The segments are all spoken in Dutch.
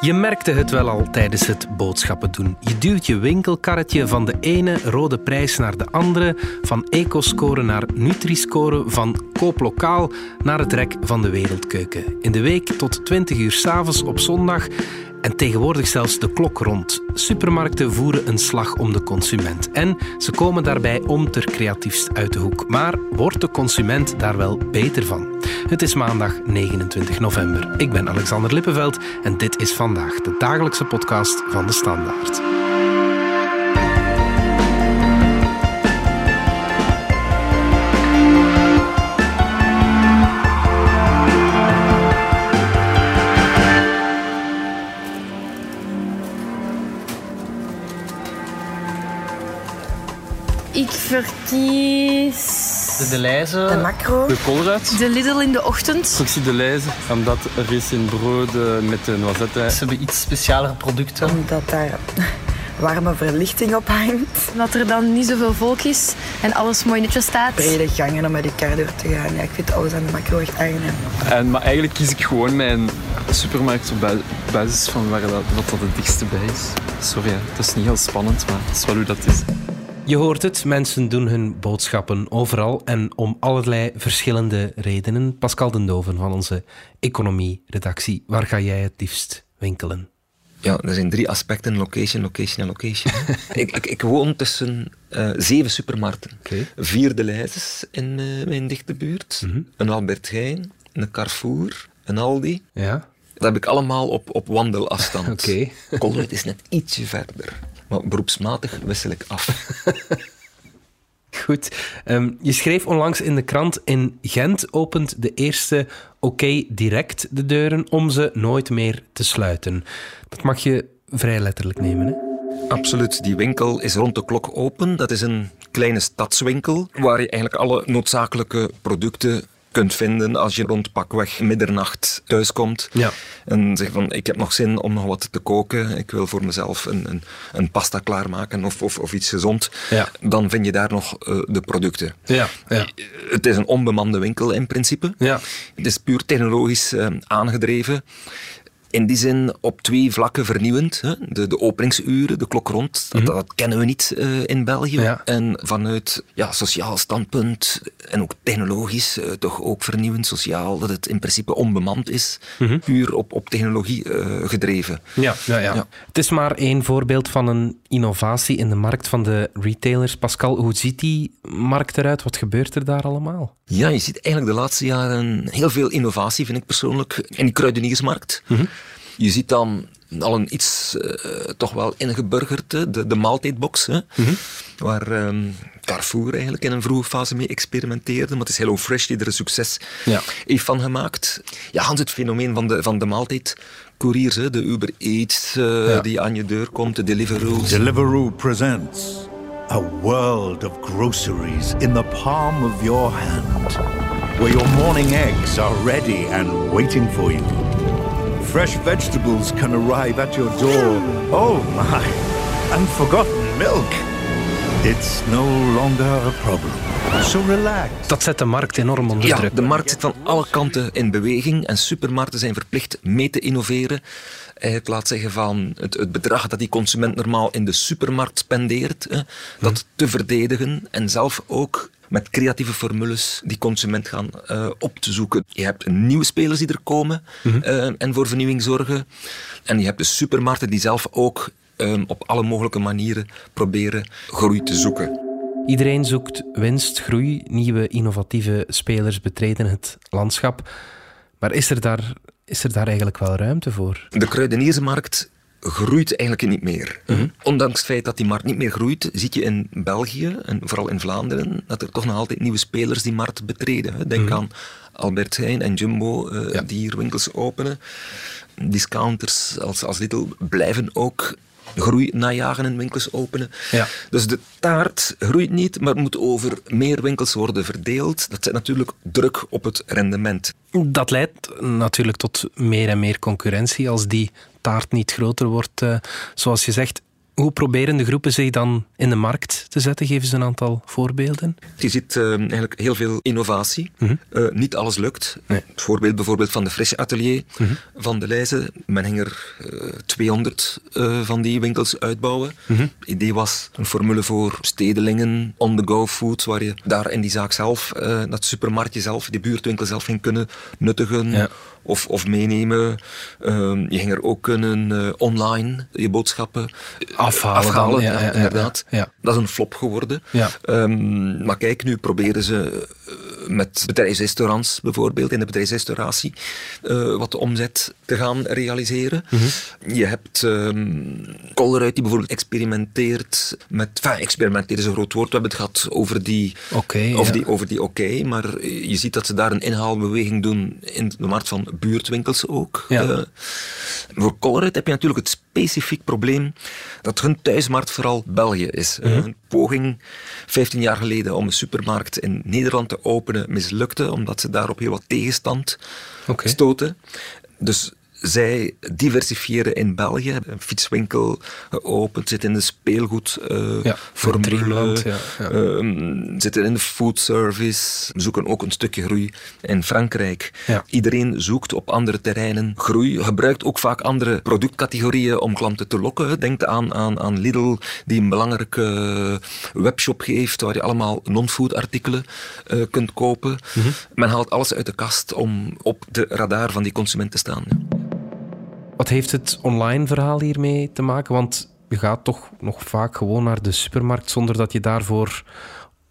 Je merkte het wel al tijdens het boodschappen doen. Je duwt je winkelkarretje van de ene rode prijs naar de andere, van ecoscore naar Nutri-score, van kooplokaal naar het rek van de wereldkeuken. In de week tot 20 uur s'avonds op zondag en tegenwoordig zelfs de klok rond. Supermarkten voeren een slag om de consument. En ze komen daarbij om ter creatiefst uit de hoek. Maar wordt de consument daar wel beter van? Het is maandag 29 november. Ik ben Alexander Lippenveld en dit is vandaag de dagelijkse podcast van de Standaard. De Deleuze, De macro. de koolruit. De Lidl in de ochtend. Ik zie de lijzen, omdat er is in brood eh, met de noisette. Ze hebben iets specialere producten. Omdat daar warme verlichting op hangt. Dat er dan niet zoveel volk is en alles mooi netjes staat. Brede gangen om met die kar door te gaan. Ja, ik vind alles aan de macro echt aangenaam. En, maar eigenlijk kies ik gewoon mijn supermarkt op ba- basis van waar dat, wat dat het dichtste bij is. Sorry, hè, het is niet heel spannend, maar het is wel hoe dat is. Je hoort het, mensen doen hun boodschappen overal en om allerlei verschillende redenen. Pascal den Doven van onze economie-redactie, waar ga jij het liefst winkelen? Ja, er zijn drie aspecten: location, location en location. ik, ik, ik woon tussen eh, zeven supermarkten. Vier de Leizes in eh, mijn dichte buurt, een Albert Heijn, een Carrefour, een Aldi. Ja? Dat heb ik allemaal op, op wandelafstand. Oké. Colruyt is net ietsje verder. Maar beroepsmatig wissel ik af. Goed. Ehm, je schreef onlangs in de krant: in Gent opent de eerste OK direct de deuren om ze nooit meer te sluiten. Dat mag je vrij letterlijk nemen. Hè? Absoluut. Die winkel is rond de klok open. Dat is een kleine stadswinkel waar je eigenlijk alle noodzakelijke producten kunt vinden als je rond pakweg middernacht thuiskomt. Ja. En zeg van, ik heb nog zin om nog wat te koken. Ik wil voor mezelf een, een, een pasta klaarmaken of, of, of iets gezond. Ja. Dan vind je daar nog eh, de producten. Ja, ja. Het is een onbemande winkel in principe. Ja. Het is puur technologisch eh, aangedreven. In die zin op twee vlakken vernieuwend. Hè. De, de openingsuren, de klok rond, dat, dat kennen we niet eh, in België. Mhm. Ja. En vanuit ja, sociaal standpunt en ook technologisch eh, toch ook vernieuwend, sociaal, dat het in principe onbemand is. Mhm. Puur op, op technologie eh, gedreven. Ja, ja, ja. Ja. Het is maar één voorbeeld van een innovatie in de markt van de retailers. Pascal, hoe ziet die markt eruit? Wat gebeurt er daar allemaal? Ja, je ziet eigenlijk de laatste jaren heel veel innovatie, vind ik persoonlijk, in die kruideniersmarkt. Je ziet dan al een iets eh, toch wel ingeburgerd, hè, de, de maaltijdbox, hè, waar ehm, Carrefour eigenlijk in een vroege fase mee experimenteerde, maar het is Hello Fresh die er een succes Ja. heeft van gemaakt. Ja, Hans, het fenomeen van de, van de maaltijdcouriers, hè, de Uber Eats eh, Ja. die aan je deur komt, de Deliveroo. Deliveroo presents a world of groceries in the palm of your hand, where your morning eggs are ready and waiting for you. Fresh vegetables can arrive at your door. Oh my, and forgotten milk. It's no longer a problem. So relax. Dat zet de markt enorm onder Ja, druk. de markt zit van alle kanten in beweging en supermarkten zijn verplicht mee te innoveren. Eigenlijk laat zeggen van het, het bedrag dat die consument normaal in de supermarkt spendeert, hè, dat te verdedigen en zelf ook met creatieve formules die consument gaan eh, op te zoeken. Je hebt nieuwe spelers die er komen eh, en voor vernieuwing zorgen. En je hebt de supermarkten die zelf ook eh, op alle mogelijke manieren proberen groei te zoeken. Iedereen zoekt winst, groei, nieuwe innovatieve spelers betreden het landschap. Maar is er daar, is er daar eigenlijk wel ruimte voor? De kruideniersmarkt groeit eigenlijk niet meer. Ondanks het feit dat die markt niet meer groeit, zie je in België, en vooral in Vlaanderen, dat er toch nog altijd nieuwe spelers die markt betreden. Denk aan Albert Heijn en Jumbo, eh, die hier winkels openen. Discounters als, als Lidl blijven ook groei najagen en winkels openen. Ja. Dus de taart groeit niet, maar moet over meer winkels worden verdeeld. Dat zet natuurlijk druk op het rendement. Dat leidt natuurlijk tot meer en meer concurrentie als die taart niet groter wordt, eh, zoals je zegt. Hoe proberen de groepen zich dan in de markt te zetten? Geven ze een aantal voorbeelden? Je ziet uh, eigenlijk heel veel innovatie. Mhm. Uh, niet alles lukt. Nee. Het voorbeeld bijvoorbeeld van de Fresh Atelier Mhm. van de Leijzen. Men ging er uh, 200 eh, van die winkels uitbouwen. Mhm. Het idee was een formule voor stedelingen, on-the-go food, waar je daar in die zaak zelf, dat supermarktje zelf, die buurtwinkel zelf ging kunnen nuttigen. Ja. Of, of meenemen. Ehm, je ging er ook kunnen uh, online je boodschappen afhalen. afhalen dan, ja, ja, ja, inderdaad. Ja. Dat is een flop geworden. Um, maar kijk, nu proberen ze uh, met bedrijfsrestaurants bijvoorbeeld, in de bedrijfsrestauratie, uh, wat de omzet te gaan realiseren. Mhm. Mm -hmm. Je hebt um, Colruyt die bijvoorbeeld experimenteert met... Enfin, experimenteert is een groot woord. We hebben het gehad over die okay, over, ja. die, over die oké, okay, maar je ziet dat ze daar een inhaalbeweging doen in de markt van buurtwinkels ook. Ja. Uh, voor Colruyt heb je natuurlijk het specifiek probleem dat hun thuismarkt vooral België is. Mm -hmm. Een poging 15 jaar geleden om een supermarkt in Nederland te openen mislukte, omdat ze daarop heel wat tegenstand okay. stoten. Dus zij diversifiëren in België. Een fietswinkel geopend, zitten in de speelgoed uh, ja, formule, ja, ja. Zitten in de food service, zoeken ook een stukje groei in Frankrijk. Iedereen zoekt op andere terreinen groei, gebruikt ook vaak andere productcategorieën om klanten te lokken. Denk aan, aan, aan Lidl, die een belangrijke webshop heeft waar je allemaal non-food artikelen uh, kunt kopen. Mhm. Mm -hmm. Men haalt alles uit de kast om op de radar van die consument te staan. Wat heeft het online verhaal hiermee te maken? Want je gaat toch nog vaak gewoon naar de supermarkt zonder dat je daarvoor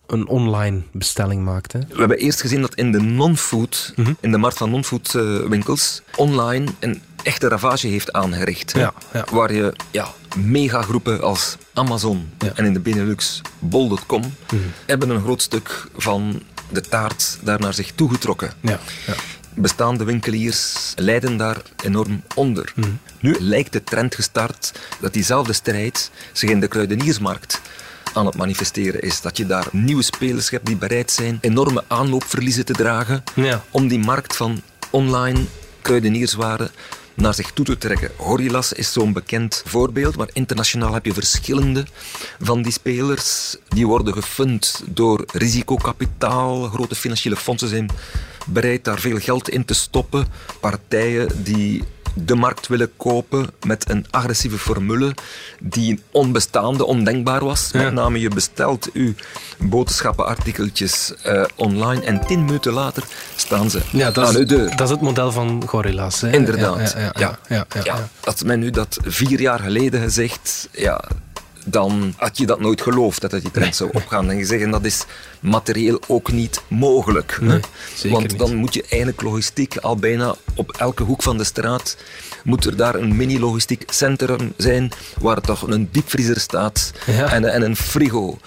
een online bestelling maakt. Hè? We hebben eerst gezien dat in de non-food, Mhm. mm -hmm. in de markt van non-food uh, winkels, online een echte ravage heeft aangericht. Ja, ja. Waar je ja, megagroepen als Amazon Ja. en in de Benelux bol.com Mhm. hebben een groot stuk van de taart daar naar zich toegetrokken. Ja, ja. Bestaande winkeliers lijden daar enorm onder. Mhm. Nu lijkt de trend gestart dat diezelfde strijd zich in de kruideniersmarkt aan het manifesteren is. Dat je daar nieuwe spelers hebt die bereid zijn enorme aanloopverliezen te dragen Ja. om die markt van online kruidenierswaren naar zich toe te trekken. Gorillas is zo'n bekend voorbeeld, maar internationaal heb je verschillende van die spelers. Die worden gefund door risicokapitaal. Grote financiële fondsen zijn bereid daar veel geld in te stoppen. Partijen die de markt willen kopen met een agressieve formule die onbestaande, ondenkbaar was. Ja. Met name je bestelt uw boodschappenartikeltjes uh, online en tien minuten later staan ze Ja, aan is, uw deur. dat is het model van Gorilla's. Hè? Inderdaad. Ja, ja, ja, ja, ja, ja. Had men nu dat vier jaar geleden gezegd, ja, dan had je dat nooit geloofd dat die trend zou opgaan. En je zeggen dat is materieel ook niet mogelijk. Nee, hè? zeker Want niet. dan moet je eigenlijk logistiek al bijna op elke hoek van de straat moet er daar een mini-logistiek centrum zijn waar toch een diepvriezer staat Ja. en, en een frigo.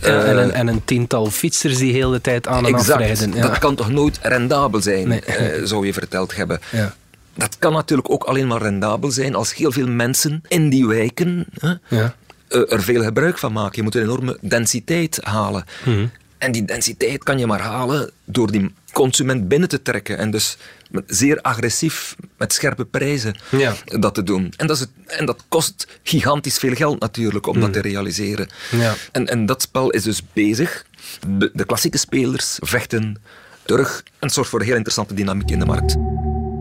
Ja, Eh, en, een, en een tiental fietsers die heel de tijd aan en exact. afrijden. Ja. Dat kan toch nooit rendabel zijn, Nee. eh, zou je verteld hebben. Ja. Dat kan natuurlijk ook alleen maar rendabel zijn als heel veel mensen in die wijken hè, Ja. Eh, er veel gebruik van maken. Je moet een enorme densiteit halen. Mhm. En die densiteit kan je maar halen door die consument binnen te trekken. En dus met zeer agressief, met scherpe prijzen Ja. dat te doen. En dat, is het, en dat kost gigantisch veel geld natuurlijk om dat te realiseren. Mhm. Ja. En, en dat spel is dus bezig. De, de klassieke spelers vechten terug. En zorgt voor een heel interessante dynamiek in de markt.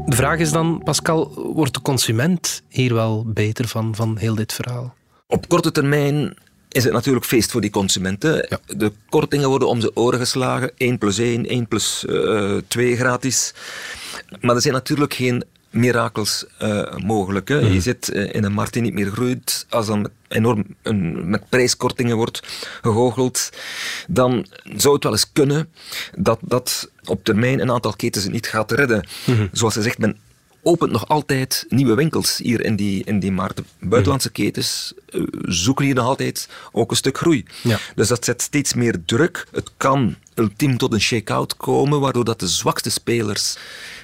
De vraag is dan, Pascal, wordt de consument hier wel beter van, van heel dit verhaal? Op korte termijn is het natuurlijk feest voor die consumenten. Ja. De kortingen worden om zijn oren geslagen. 1 plus 1, 1 plus uh, 2 gratis. Maar er zijn natuurlijk geen mirakels uh, mogelijk. Hè. Mhm. Je zit uh, in een markt die niet meer groeit. Als dan met, enorm een, met prijskortingen wordt gehoogeld, dan zou het wel eens kunnen dat dat op termijn een aantal ketens het niet gaat redden. Mhm. Zoals ze zegt, men opent nog altijd nieuwe winkels hier in die, in die markt. Buitenlandse ketens uh, zoeken hier nog altijd ook een stuk groei. Ja. Dus dat zet steeds meer druk. Het kan ultiem tot een shake-out komen, waardoor dat de zwakste spelers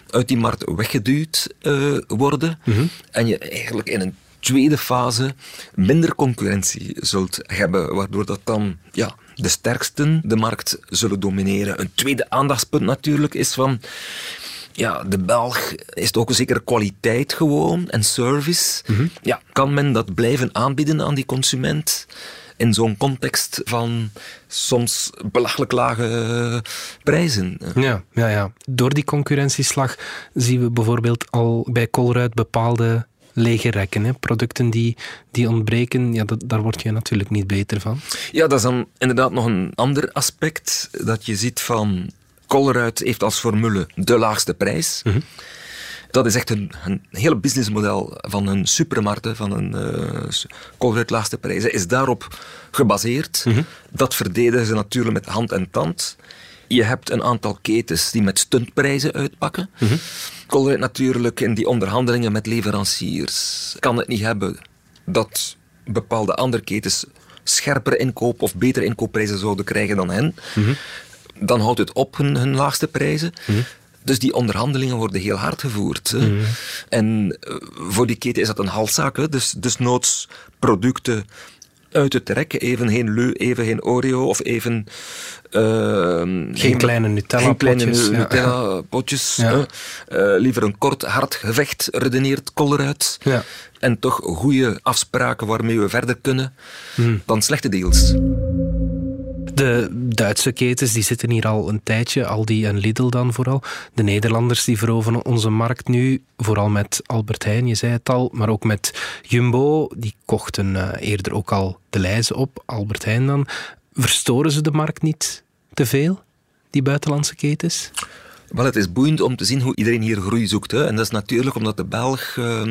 uit die markt weggeduwd uh, worden. Mhm. En je eigenlijk in een tweede fase minder concurrentie zult hebben, waardoor dat dan ja, de sterksten de markt zullen domineren. Een tweede aandachtspunt natuurlijk is van ja, de Belg is het ook een zekere kwaliteit gewoon en service. Ja, kan men dat blijven aanbieden aan die consument? In zo'n context van soms belachelijk lage prijzen. Ja, ja, ja. Door die concurrentieslag zien we bijvoorbeeld al bij Colruyt bepaalde lege rekken. Hè. Producten die, die ontbreken, ja, dat, daar word je natuurlijk niet beter van. Ja, dat is dan inderdaad nog een ander aspect. Dat je ziet van Colruyt heeft als formule de laagste prijs. Dat is echt een, een hele businessmodel van een supermarkt, van een uh, Colruyt laagste prijzen, is daarop gebaseerd. Dat verdedigen ze natuurlijk met hand en tand. Je hebt een aantal ketens die met stuntprijzen uitpakken. Colruyt natuurlijk in die onderhandelingen met leveranciers kan het niet hebben dat bepaalde andere ketens scherper inkoop of betere inkoopprijzen zouden krijgen dan hen. Dan houdt het op hun, hun laagste prijzen. Dus die onderhandelingen worden heel hard gevoerd. hè. En eh, voor die keten is dat een halszaak. Hè. Dus, dus noods producten uit te trekken. Even geen even geen Oreo of even... ehm, Geen kleine geen kleine Nutella-potjes, ja. Ja. hè. Eh, liever een kort, hard gevecht redeneert Colruyt. Ja. En toch goede afspraken waarmee we verder kunnen, Hmm. dan slechte deals. De Duitse ketens die zitten hier al een tijdje, Aldi en Lidl dan vooral. De Nederlanders die veroveren onze markt nu, vooral met Albert Heijn, je zei het al, maar ook met Jumbo. Die kochten eh, eerder ook al de lijzen op, Albert Heijn dan. Verstoren ze de markt niet te veel, die buitenlandse ketens? Wel, het is boeiend om te zien hoe iedereen hier groei zoekt. Hè. En dat is natuurlijk omdat de Belg eh,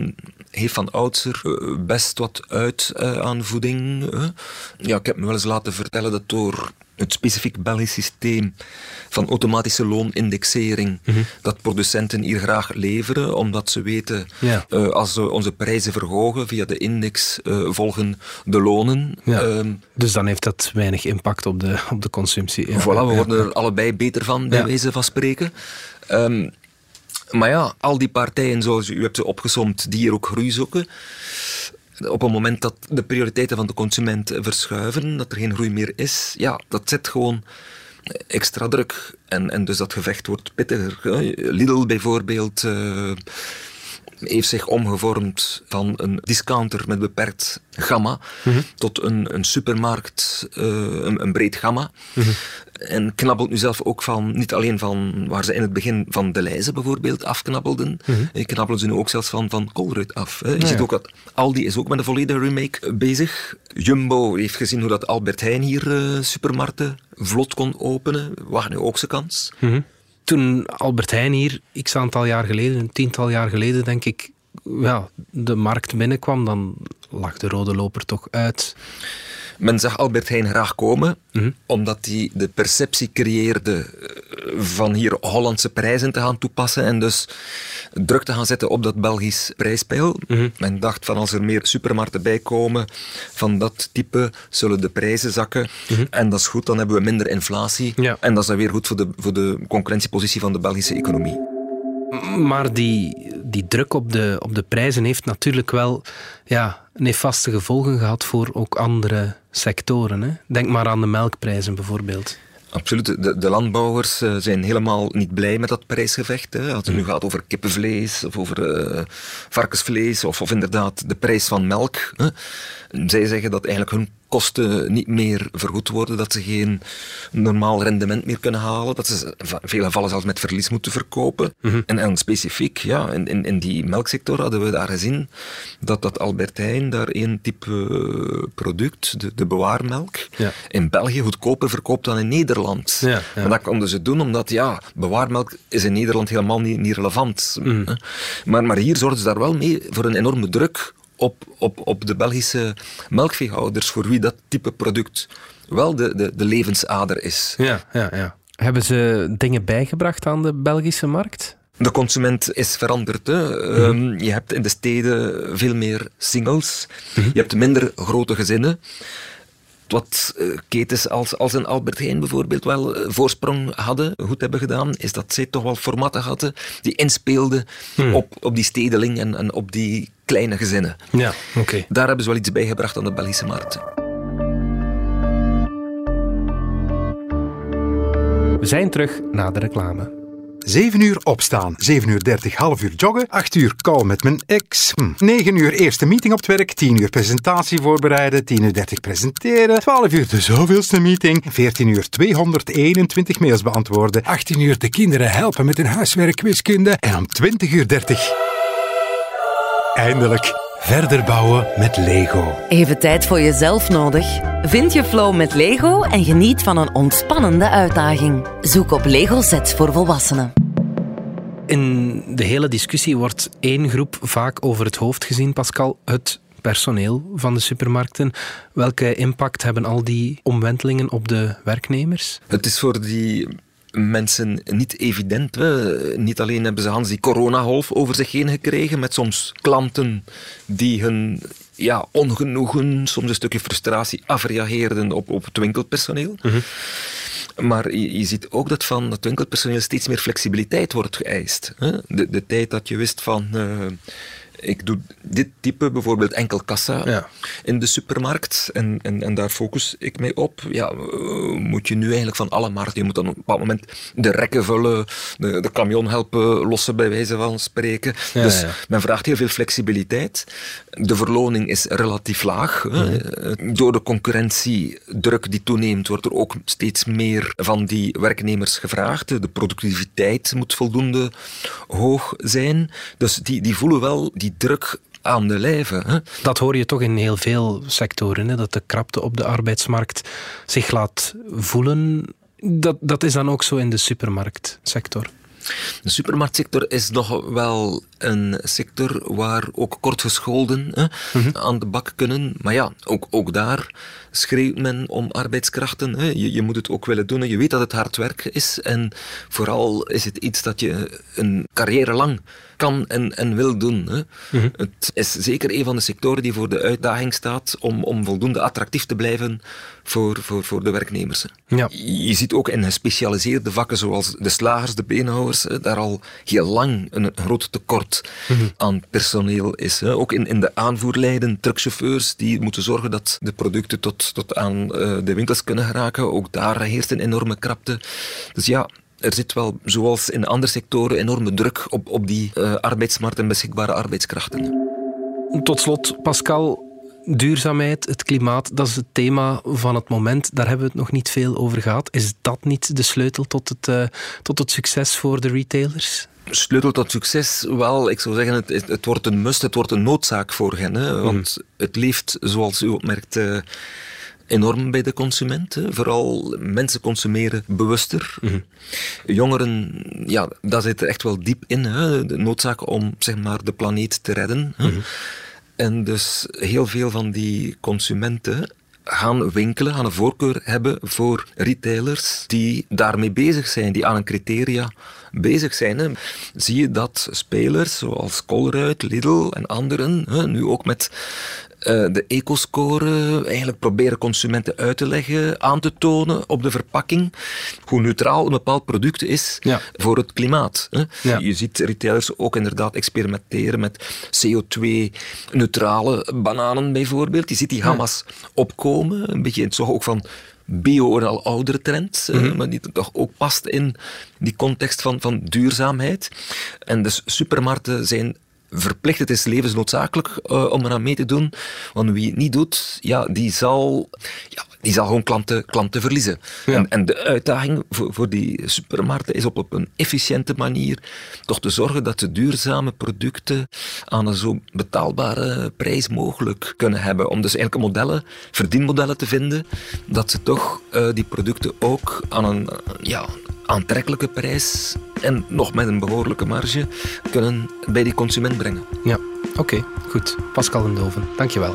heeft van oudsher eh, best wat uit eh, aan voeding. hè. Ja, ik heb me wel eens laten vertellen dat door het specifiek Belgisch systeem van automatische loonindexering, dat producenten hier graag leveren, omdat ze weten, Ja. eh, als we onze prijzen verhogen via de index, eh, volgen de lonen. Ja. Ehm, Dus dan heeft dat weinig impact op de, op de consumptie. Ja. Voilà, we worden er allebei beter van, bij wijze van spreken. Ehm, maar ja, al die partijen, zoals u hebt ze opgesomd, die hier ook groei zoeken. Op het moment dat de prioriteiten van de consument verschuiven, dat er geen groei meer is, ja, dat zet gewoon extra druk. En, en dus dat gevecht wordt pittiger. Lidl bijvoorbeeld eh, heeft zich omgevormd van een discounter met beperkt gamma tot een, een supermarkt, eh, een, een breed gamma. En knabbelt nu zelf ook van, niet alleen van waar ze in het begin van de lijzen bijvoorbeeld afknabbelden, eh, knabbelen ze nu ook zelfs van, van Colruyt af. hè. Je ziet ook dat Aldi is ook met een volledige remake eh, bezig. Jumbo heeft gezien hoe dat Albert Heijn hier supermarkten vlot kon openen. Wacht nu ook zijn kans. Toen Albert Heijn hier, x aantal jaar geleden, een tiental jaar geleden denk ik, ja, de markt binnenkwam, dan lag de rode loper toch uit. Men zag Albert Heijn graag komen, omdat hij de perceptie creëerde eh, van hier Hollandse prijzen te gaan toepassen en dus druk te gaan zetten op dat Belgisch prijspeil. Men dacht van als er meer supermarkten bij komen van dat type, zullen de prijzen zakken. En dat is goed, dan hebben we minder inflatie. Ja. En dat is dan weer goed voor de, voor de concurrentiepositie van de Belgische economie. Maar die, die druk op de, op de prijzen heeft natuurlijk wel ja, nefaste gevolgen gehad voor ook andere sectoren. Hè? Denk maar aan de melkprijzen bijvoorbeeld. Absoluut. De, de landbouwers eh, zijn helemaal niet blij met dat prijsgevecht. Hè. Als het nu gaat over kippenvlees of over eh, varkensvlees of, of inderdaad de prijs van melk. Hè. Zij zeggen dat eigenlijk hun kosten niet meer vergoed worden, dat ze geen normaal rendement meer kunnen halen, dat ze in vele gevallen zelfs met verlies moeten verkopen. En, en specifiek, ja, in, in, in die melksector hadden we daar gezien dat, dat Albert Heijn daar één type eh, product, de, de bewaarmelk, Ja. in België goedkoper verkoopt dan in Nederland. Ja, dat konden ze doen omdat, ja, bewaarmelk is in Nederland helemaal niet, niet relevant. Mm. hè. Maar, maar hier zorgden ze daar wel mee voor een enorme druk op, op, op de Belgische melkveehouders, voor wie dat type product wel de, de, de levensader is. Ja, ja, ja. Hebben ze dingen bijgebracht aan de Belgische markt? De consument is veranderd. Hè. Ehm, je hebt in de steden veel meer singles. Je hebt minder grote gezinnen. Wat eh, ketens als, als een Albert Heijn bijvoorbeeld wel eh, voorsprong hadden, goed hebben gedaan, is dat zij toch wel formaten hadden die inspeelden op, op die stedeling en, en op die kleine gezinnen. Ja, oké. Daar hebben ze wel iets bijgebracht aan de Belgische markt. We zijn terug na de reclame. 7 uur opstaan, 7 uur 30 half uur joggen, 8 uur call met mijn ex, hm. 9 uur eerste meeting op het werk, 10 uur presentatie voorbereiden, 10 uur 30 presenteren, 12 uur de zoveelste meeting, 14 uur 221 mails beantwoorden, 18 uur de kinderen helpen met hun huiswerk wiskunde en om 20 uur 30 eindelijk verder bouwen met Lego. Even tijd voor jezelf nodig? Vind je flow met Lego en geniet van een ontspannende uitdaging. Zoek op Lego sets voor volwassenen. In de hele discussie wordt één groep vaak over het hoofd gezien, Pascal. Het personeel van de supermarkten. Welke impact hebben al die omwentelingen op de werknemers? Het is voor die mensen niet evident. Hè. Niet alleen hebben ze Hans die coronagolf over zich heen gekregen, met soms klanten die hun ja, ongenoegen, soms een stukje frustratie afreageerden op, op het winkelpersoneel. Maar je, je ziet ook dat van het winkelpersoneel steeds meer flexibiliteit wordt geëist. Hè. De, de tijd dat je wist van... eh, ik doe dit type, bijvoorbeeld enkel kassa Ja. in de supermarkt en, en, en daar focus ik mij op. Ja, eh, moet je nu eigenlijk van alle markten, je moet dan op een bepaald moment de rekken vullen, de, de camion helpen lossen bij wijze van spreken. Ja, dus ja. men vraagt heel veel flexibiliteit. De verloning is relatief laag. Mhm. Eh, Door de concurrentiedruk die toeneemt, wordt er ook steeds meer van die werknemers gevraagd. De productiviteit moet voldoende hoog zijn. Dus die, die voelen wel die druk aan de lijve. Hè. Dat hoor je toch in heel veel sectoren, hè? dat de krapte op de arbeidsmarkt zich laat voelen. Dat, dat is dan ook zo in de supermarktsector. De supermarktsector is nog wel een sector waar ook kortgescholden hè, aan de bak kunnen. Maar ja, ook, ook daar schreeuwt men om arbeidskrachten. Hè. Je, je moet het ook willen doen. hè. Je weet dat het hard werken is. En vooral is het iets dat je een carrière lang kan en, en wil doen. Hè. Het is zeker een van de sectoren die voor de uitdaging staat om, om voldoende attractief te blijven voor, voor, voor de werknemers. Ja. Je ziet ook in gespecialiseerde vakken zoals de slagers, de beenhouwers, daar al heel lang een, groot tekort aan personeel is. Ook in, in de aanvoerlijden, truckchauffeurs die moeten zorgen dat de producten tot, tot aan eh, de winkels kunnen geraken. Ook daar heerst een enorme krapte. Dus ja, er zit wel, zoals in andere sectoren, enorme druk op, op die eh, arbeidsmarkt en beschikbare arbeidskrachten. Tot slot, Pascal, duurzaamheid, het klimaat, dat is het thema van het moment. Daar hebben we het nog niet veel over gehad. Is dat niet de sleutel tot het, eh, tot het succes voor de retailers? Sleutel tot succes, wel, ik zou zeggen, het, het, wordt een must, het wordt een noodzaak voor hen. Hè, want het leeft, zoals u opmerkt, eh, enorm bij de consument. Hè. Vooral mensen consumeren bewuster. Jongeren, ja, daar zit er echt wel diep in. Hè. De noodzaak om zeg maar, de planeet te redden. Hè. En dus heel veel van die consumenten gaan winkelen, gaan een voorkeur hebben voor retailers die daarmee bezig zijn, die aan een criteria bezig zijn. Zie je dat spelers zoals Colruyt, Lidl en anderen, hè, nu ook met eh, de ecoscore eigenlijk proberen consumenten uit te leggen, aan te tonen op de verpakking hoe neutraal een bepaald product is Ja. voor het klimaat. Hè. Ja. Je ziet retailers ook inderdaad experimenteren met CO2-neutrale bananen bijvoorbeeld. Je ziet die gamma's opkomen, een beetje toch ook van bio een al oudere trend, eh, maar die toch ook past in die context van, van duurzaamheid. En dus supermarkten zijn verplicht, het is levensnoodzakelijk eh, om eraan mee te doen. Want wie het niet doet, ja, die, zal, ja, die zal gewoon klanten, klanten verliezen. Ja. En, en de uitdaging voor, voor die supermarkten is op, op een efficiënte manier toch te zorgen dat ze duurzame producten aan een zo betaalbare prijs mogelijk kunnen hebben. Om dus eigenlijk modellen, verdienmodellen te vinden, dat ze toch eh, die producten ook aan een ja, aantrekkelijke prijs en nog met een behoorlijke marge kunnen bij die consument brengen. Ja, oké, goed. Pascal en Doven, dankjewel.